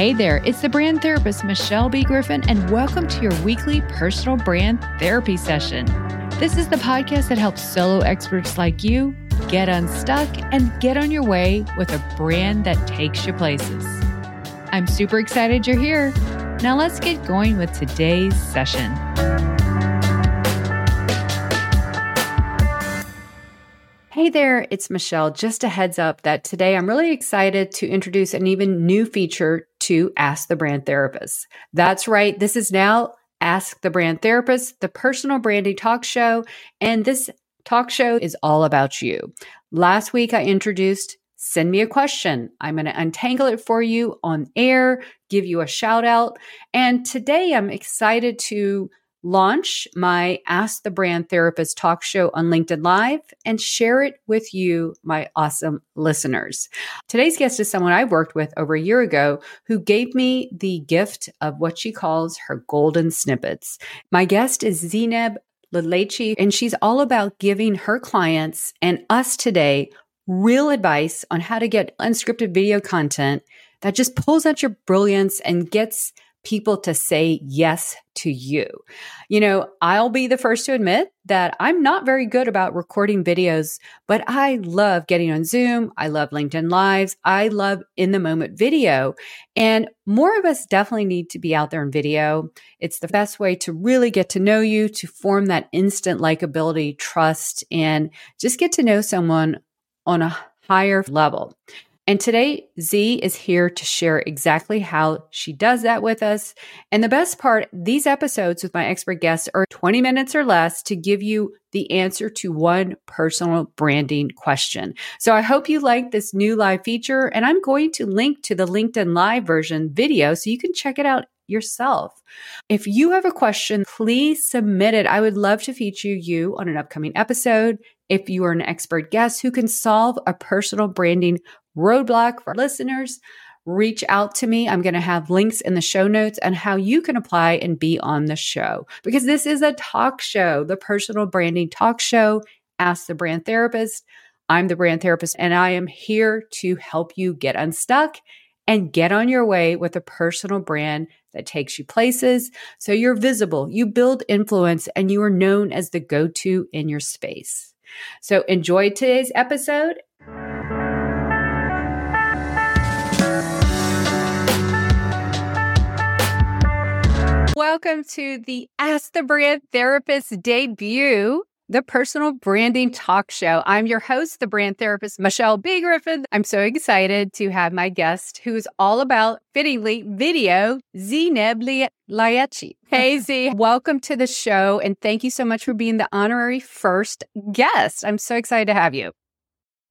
Hey there, it's the brand therapist Michelle B. Griffin, and welcome to your weekly personal brand therapy session. This is the podcast that helps solo experts like you get unstuck and get on your way with a brand that takes you places. I'm super excited you're here. Now let's get going with today's session. Hey there, it's Michelle. Just a heads up that today I'm really excited to introduce an even new feature to Ask the Brand Therapist. That's right, this is now Ask the Brand Therapist, the personal branding talk show. And this talk show is all about you. Last week, I introduced Send me a question. I'm going to untangle it for you on air, give you a shout out. And today I'm excited to launch my Ask the Brand Therapist talk show on LinkedIn Live and share it with you, my awesome listeners. Today's guest is someone I worked with over a year ago who gave me the gift of what she calls her golden snippets. My guest is Zineb Layachi, and she's all about giving her clients and us today real advice on how to get unscripted video content that just pulls out your brilliance and gets people to say yes to you. You know, I'll be the first to admit that I'm not very good about recording videos, but I love getting on Zoom. I love LinkedIn Lives. I love in the moment video. And more of us definitely need to be out there in video. It's the best way to really get to know you, to form that instant likability, trust, and just get to know someone on a higher level. And today, Z is here to share exactly how she does that with us. And the best part, these episodes with my expert guests are 20 minutes or less to give you the answer to one personal branding question. So I hope you like this new live feature. And I'm going to link to the LinkedIn Live version video so you can check it out yourself. If you have a question, please submit it. I would love to feature you on an upcoming episode. If you are an expert guest who can solve a personal branding roadblock for listeners, reach out to me. I'm going to have links in the show notes and how you can apply and be on the show because this is a talk show, the personal branding talk show. Ask the brand therapist. I'm the brand therapist and I am here to help you get unstuck and get on your way with a personal brand that takes you places. So you're visible, you build influence, and you are known as the go to in your space. So enjoy today's episode Welcome to the Ask the Brand Therapist debut, the personal branding talk show. I'm your host, the brand therapist, Michelle B. Griffin. I'm so excited to have my guest who is all about fittingly video, Zineb Layachi. Hey, Z, welcome to the show. And thank you so much for being the honorary first guest. I'm so excited to have you.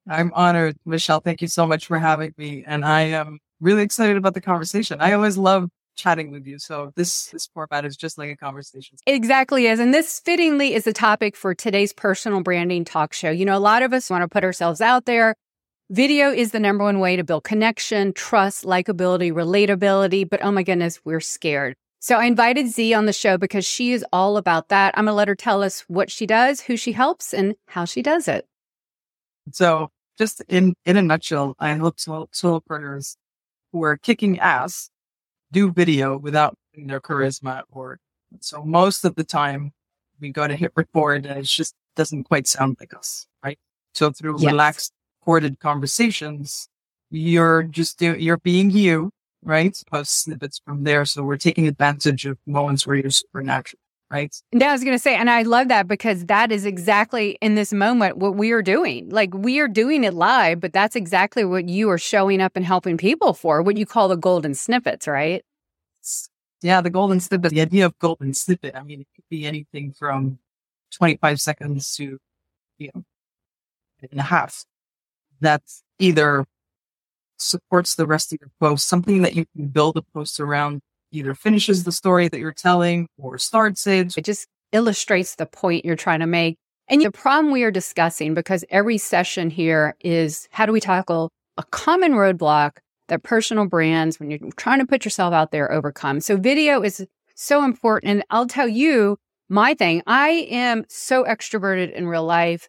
I'm honored, Michelle. Thank you so much for having me. And I am really excited about the conversation. I always love chatting with you. So this this format is just like a conversation. Exactly is. And this fittingly is the topic for today's personal branding talk show. You know, a lot of us want to put ourselves out there. Video is the number one way to build connection, trust, likability, relatability. But oh my goodness, we're scared. So I invited Z on the show because she is all about that. I'm going to let her tell us what she does, who she helps, and how she does it. So just in, in a nutshell, I help solopreneurs who are kicking ass do video without their charisma or so most of the time we go to hit record and it just doesn't quite sound like us, right? So through yes. relaxed recorded conversations, you're just do, you're being you, right? Post snippets from there. So we're taking advantage of moments where you're supernatural right? Yeah, I was going to say, and I love that because that is exactly in this moment what we are doing. Like we are doing it live, but that's exactly what you are showing up and helping people for, what you call the golden snippets, right? Yeah, the golden snippet, the idea of golden snippet, I mean, it could be anything from 25 seconds to, you know, and a half. That either supports the rest of your post, something that you can build a post around either finishes the story that you're telling or starts it. It just illustrates the point you're trying to make. And the problem we are discussing, because every session here is how do we tackle a common roadblock that personal brands, when you're trying to put yourself out there, overcome. So video is so important. And I'll tell you my thing. I am so extroverted in real life,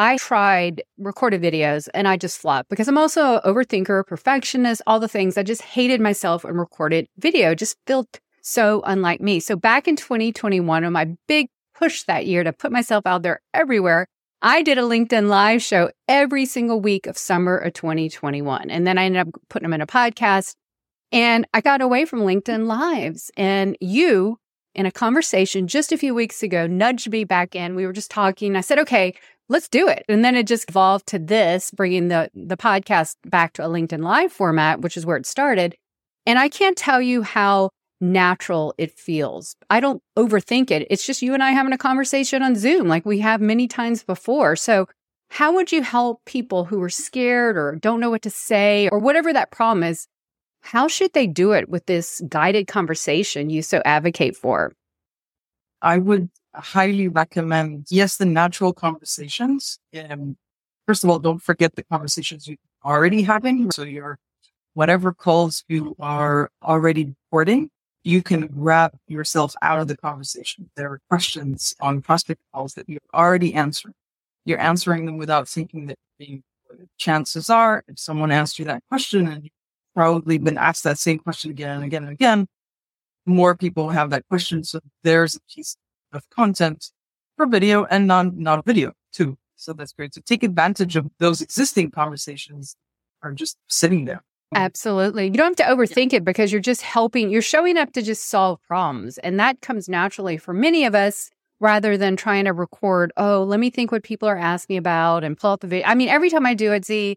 I tried recorded videos and I just flopped because I'm also an overthinker, perfectionist, all the things. I just hated myself and recorded video, just felt so unlike me. So back in 2021, on my big push that year to put myself out there everywhere, I did a LinkedIn live show every single week of summer of 2021. And then I ended up putting them in a podcast and I got away from LinkedIn lives. And you, in a conversation just a few weeks ago, nudged me back in. We were just talking. I said, okay, let's do it. And then it just evolved to this, bringing the, the podcast back to a LinkedIn live format, which is where it started. And I can't tell you how natural it feels. I don't overthink it. It's just you and I having a conversation on Zoom like we have many times before. So, how would you help people who are scared or don't know what to say or whatever that problem is? How should they do it with this guided conversation you so advocate for? I would highly recommend, yes, the natural conversations. Um, first of all, don't forget the conversations you're already having. So your whatever calls you are already recording, you can grab yourself out of the conversation. There are questions on prospect calls that you're already answering. You're answering them without thinking that being chances are if someone asked you that question and you've probably been asked that same question again and again and again, more people have that question. So there's a piece of content for video and non not video too. So that's great. So take advantage of those existing conversations are just sitting there. Absolutely. You don't have to overthink it because you're just helping, you're showing up to just solve problems. And that comes naturally for many of us rather than trying to record, oh, let me think what people are asking about and pull out the video. I mean, every time I do it, Z,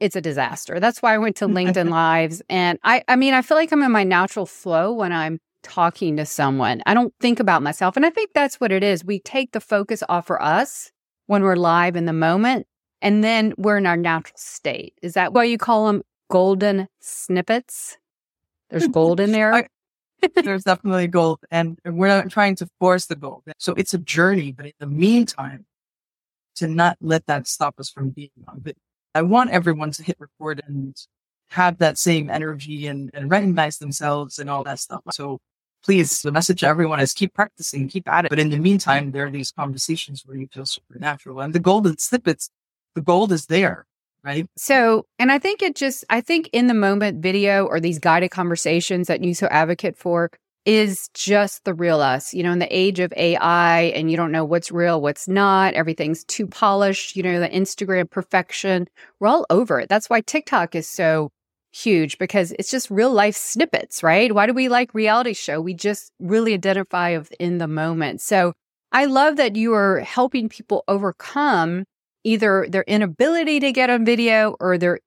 it's a disaster. That's why I went to LinkedIn Lives. And I, I mean, I feel like I'm in my natural flow when I'm talking to someone. I don't think about myself. And I think that's what it is. We take the focus off for us when we're live in the moment, and then we're in our natural state. Is that why you call them golden snippets. There's gold in there. I, there's definitely gold, and we're not trying to force the gold. So it's a journey, but in the meantime, to not let that stop us from being on video. I want everyone to hit record and have that same energy and, and recognize themselves and all that stuff. So please, the message to everyone is keep practicing, keep at it. But in the meantime, there are these conversations where you feel supernatural and the golden snippets, the gold is there right? So, and I think it just, I think in the moment video or these guided conversations that you so advocate for is just the real us. You know, in the age of AI and you don't know what's real, what's not, everything's too polished, you know, the Instagram perfection, we're all over it. That's why TikTok is so huge because it's just real life snippets, right? Why do we like reality show? We just really identify with in the moment. So I love that you are helping people overcome either their inability to get on video or their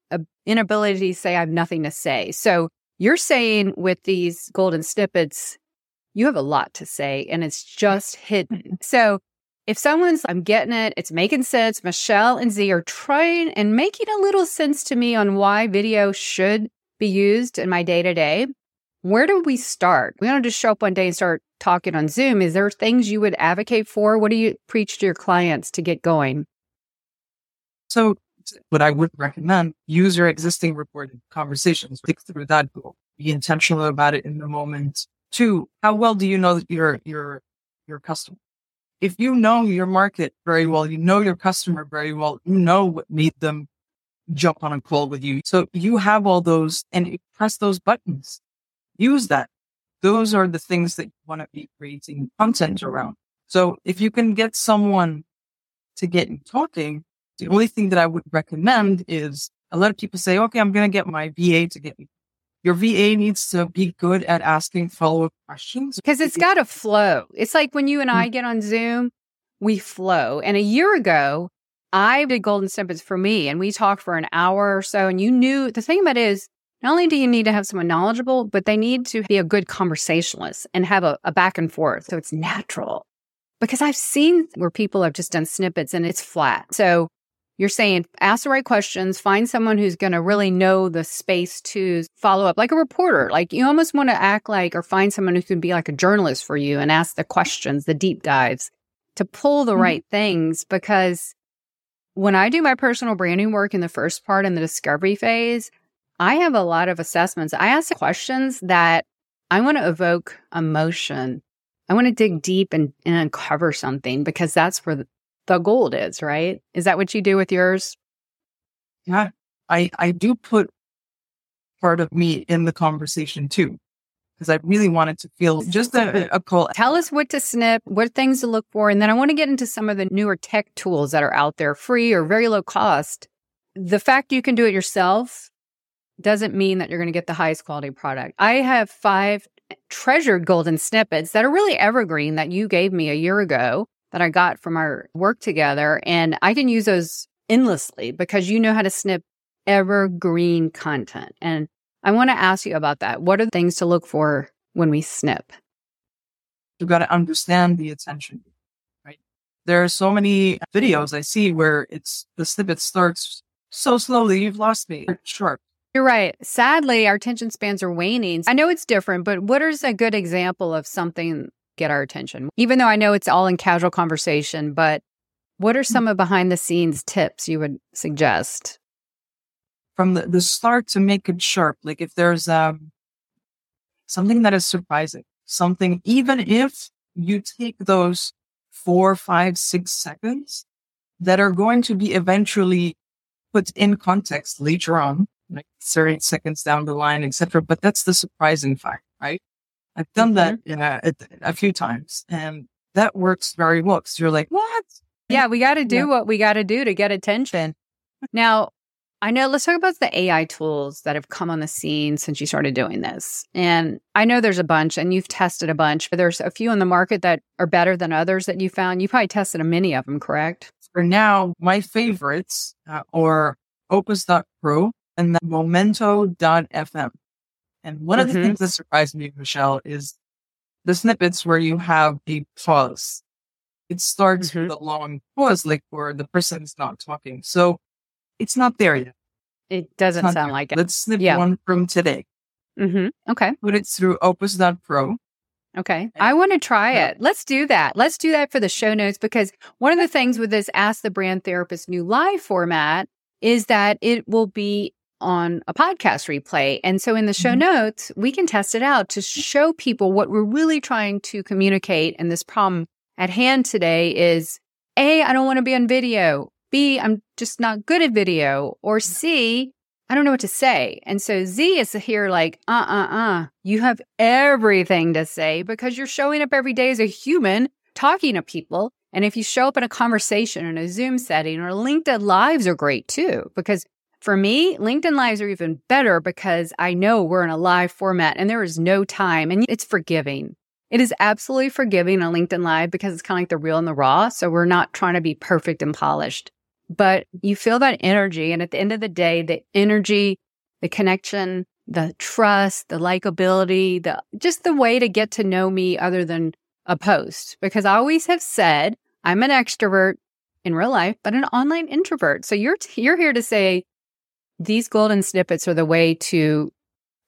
inability to say, I have nothing to say. So you're saying with these golden snippets, you have a lot to say and it's just hidden. Mm-hmm. So if someone's, I'm getting it, it's making sense, Michelle and Z are trying and making a little sense to me on why video should be used in my day to day. Where do we start? We don't just show up one day and start talking on Zoom. Is there things you would advocate for? What do you preach to your clients to get going? So what I would recommend, use your existing recorded conversations, think through that goal, be intentional about it in the moment. Two, how well do you know your, your, your customer? If you know your market very well, you know your customer very well, you know what made them jump on a call with you. So you have all those and you press those buttons. Use that. Those are the things that you want to be creating content around. So if you can get someone to get you talking, the only thing that I would recommend is a lot of people say, okay, I'm going to get my VA to get me. Your VA needs to be good at asking follow up questions because it's got to flow. It's like when you and I mm. get on Zoom, we flow. And a year ago, I did golden snippets for me and we talked for an hour or so. And you knew the thing about it is not only do you need to have someone knowledgeable, but they need to be a good conversationalist and have a, a back and forth. So it's natural because I've seen where people have just done snippets and it's flat. So you're saying ask the right questions, find someone who's going to really know the space to follow up, like a reporter. Like you almost want to act like or find someone who can be like a journalist for you and ask the questions, the deep dives to pull the mm-hmm. right things. Because when I do my personal branding work in the first part in the discovery phase, I have a lot of assessments. I ask questions that I want to evoke emotion. I want to dig deep and, and uncover something because that's where the, gold is, right? Is that what you do with yours? Yeah, I, I do put part of me in the conversation too, because I really wanted to feel just a, a call. Tell us what to snip, what things to look for. And then I want to get into some of the newer tech tools that are out there, free or very low cost. The fact you can do it yourself doesn't mean that you're going to get the highest quality product. I have five treasured golden snippets that are really evergreen that you gave me a year ago that I got from our work together. And I can use those endlessly because you know how to snip evergreen content. And I want to ask you about that. What are the things to look for when we snip? You've got to understand the attention, right? There are so many videos I see where it's the snippet starts so slowly, you've lost me. Sharp. You're right. Sadly, our attention spans are waning. I know it's different, but what is a good example of something get our attention? Even though I know it's all in casual conversation, but what are some of behind the scenes tips you would suggest? From the, the start to make it sharp, like if there's um, something that is surprising, something, even if you take those four, five, six seconds that are going to be eventually put in context later on, like 30 seconds down the line, etc. But that's the surprising fact, right? I've done mm-hmm. that uh, a, a, few times and that works very well because you're like, what? Yeah, we got to do yeah. what we got to do to get attention. Now, I know, let's talk about the AI tools that have come on the scene since you started doing this. And I know there's a bunch and you've tested a bunch, but there's a few in the market that are better than others that you found. You probably tested a many of them, correct? For now, my favorites uh, are Opus.pro and then Momento.fm. And one mm-hmm. of the mm-hmm. things that surprised me, Michelle, is the snippets where you have a pause. It starts mm-hmm. with a long pause, like where the person is not talking. So it's not there yet. It doesn't sound there. like it. Let's snip yeah. one from today. Mm-hmm. Okay. Put it through Opus.pro. Okay. I want to try yeah. it. Let's do that. Let's do that for the show notes because one of the things with this Ask the Brand Therapist new live format is that it will be on a podcast replay. And so in the show mm-hmm. notes, we can test it out to show people what we're really trying to communicate. And this problem at hand today is A, I don't want to be on video. B, I'm just not good at video. Or C, I don't know what to say. And so Z is here like, uh uh uh, you have everything to say because you're showing up every day as a human talking to people. And if you show up in a conversation in a Zoom setting or LinkedIn Lives are great too, because for me, LinkedIn Lives are even better because I know we're in a live format and there is no time and it's forgiving. It is absolutely forgiving on LinkedIn Live because it's kind of like the real and the raw. So we're not trying to be perfect and polished, but you feel that energy. And at the end of the day, the energy, the connection, the trust, the likability, the just the way to get to know me other than a post. Because I always have said I'm an extrovert in real life, but an online introvert. So you're you're here to say these golden snippets are the way to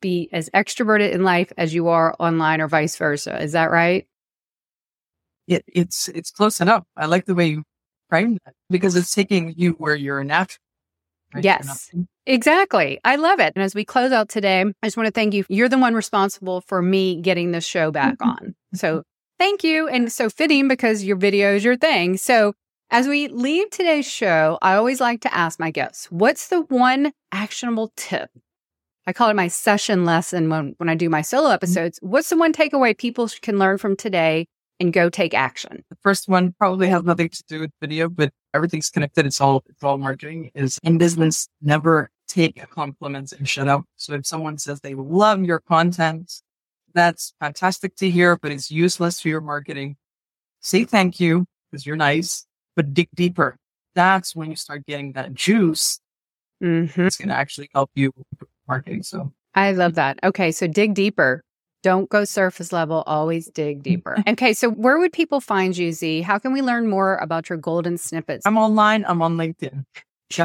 be as extroverted in life as you are online or vice versa. Is that right? It, it's it's close enough. I like the way you frame that because it's taking you where you're natural. Right? Yes, exactly. I love it. And as we close out today, I just want to thank you. You're the one responsible for me getting this show back mm-hmm. on. So thank you. And so fitting because your video is your thing. So as we leave today's show, I always like to ask my guests, what's the one actionable tip? I call it my session lesson when, when I do my solo mm-hmm. episodes. What's the one takeaway people can learn from today and go take action? The first one probably has nothing to do with video, but everything's connected. It's all, it's all marketing is in business, never take compliments and shut up. So if someone says they love your content, that's fantastic to hear, but it's useless for your marketing. Say thank you because you're nice but dig deeper. That's when you start getting that juice. Mm-hmm. It's going to actually help you marketing. So I love that. Okay. So dig deeper. Don't go surface level. Always dig deeper. okay. So where would people find you, Z? How can we learn more about your golden snippets? I'm online. I'm on LinkedIn.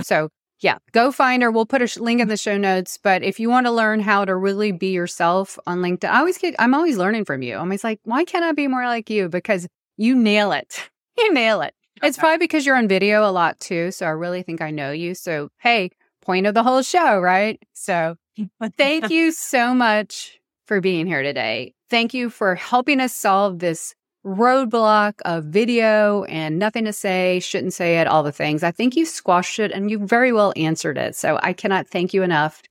So yeah, go find her. We'll put a link in the show notes. But if you want to learn how to really be yourself on LinkedIn, I always get, I'm always learning from you. I'm always like, why can't I be more like you? Because you nail it. You nail it. It's probably because you're on video a lot too. So I really think I know you. So, hey, point of the whole show, right? So, thank you so much for being here today. Thank you for helping us solve this roadblock of video and nothing to say, shouldn't say it, all the things. I think you squashed it and you very well answered it. So I cannot thank you enough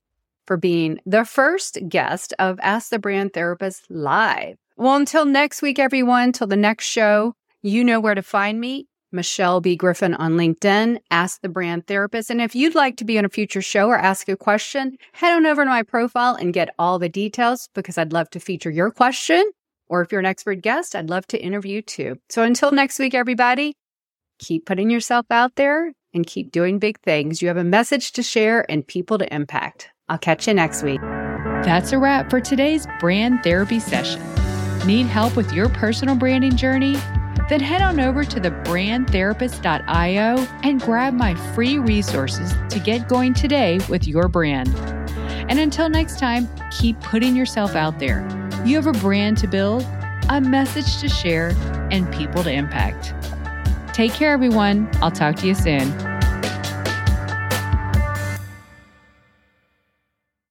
for being the first guest of Ask the Brand Therapist Live. Well, until next week, everyone, till the next show, you know where to find me. Michelle B. Griffin on LinkedIn, Ask the Brand Therapist. And if you'd like to be on a future show or ask a question, head on over to my profile and get all the details because I'd love to feature your question. Or if you're an expert guest, I'd love to interview too. So until next week, everybody, keep putting yourself out there and keep doing big things. You have a message to share and people to impact. I'll catch you next week. That's a wrap for today's brand therapy session. Need help with your personal branding journey? Then head on over to thebrandtherapist.io and grab my free resources to get going today with your brand. And until next time, keep putting yourself out there. You have a brand to build, a message to share, and people to impact. Take care, everyone. I'll talk to you soon.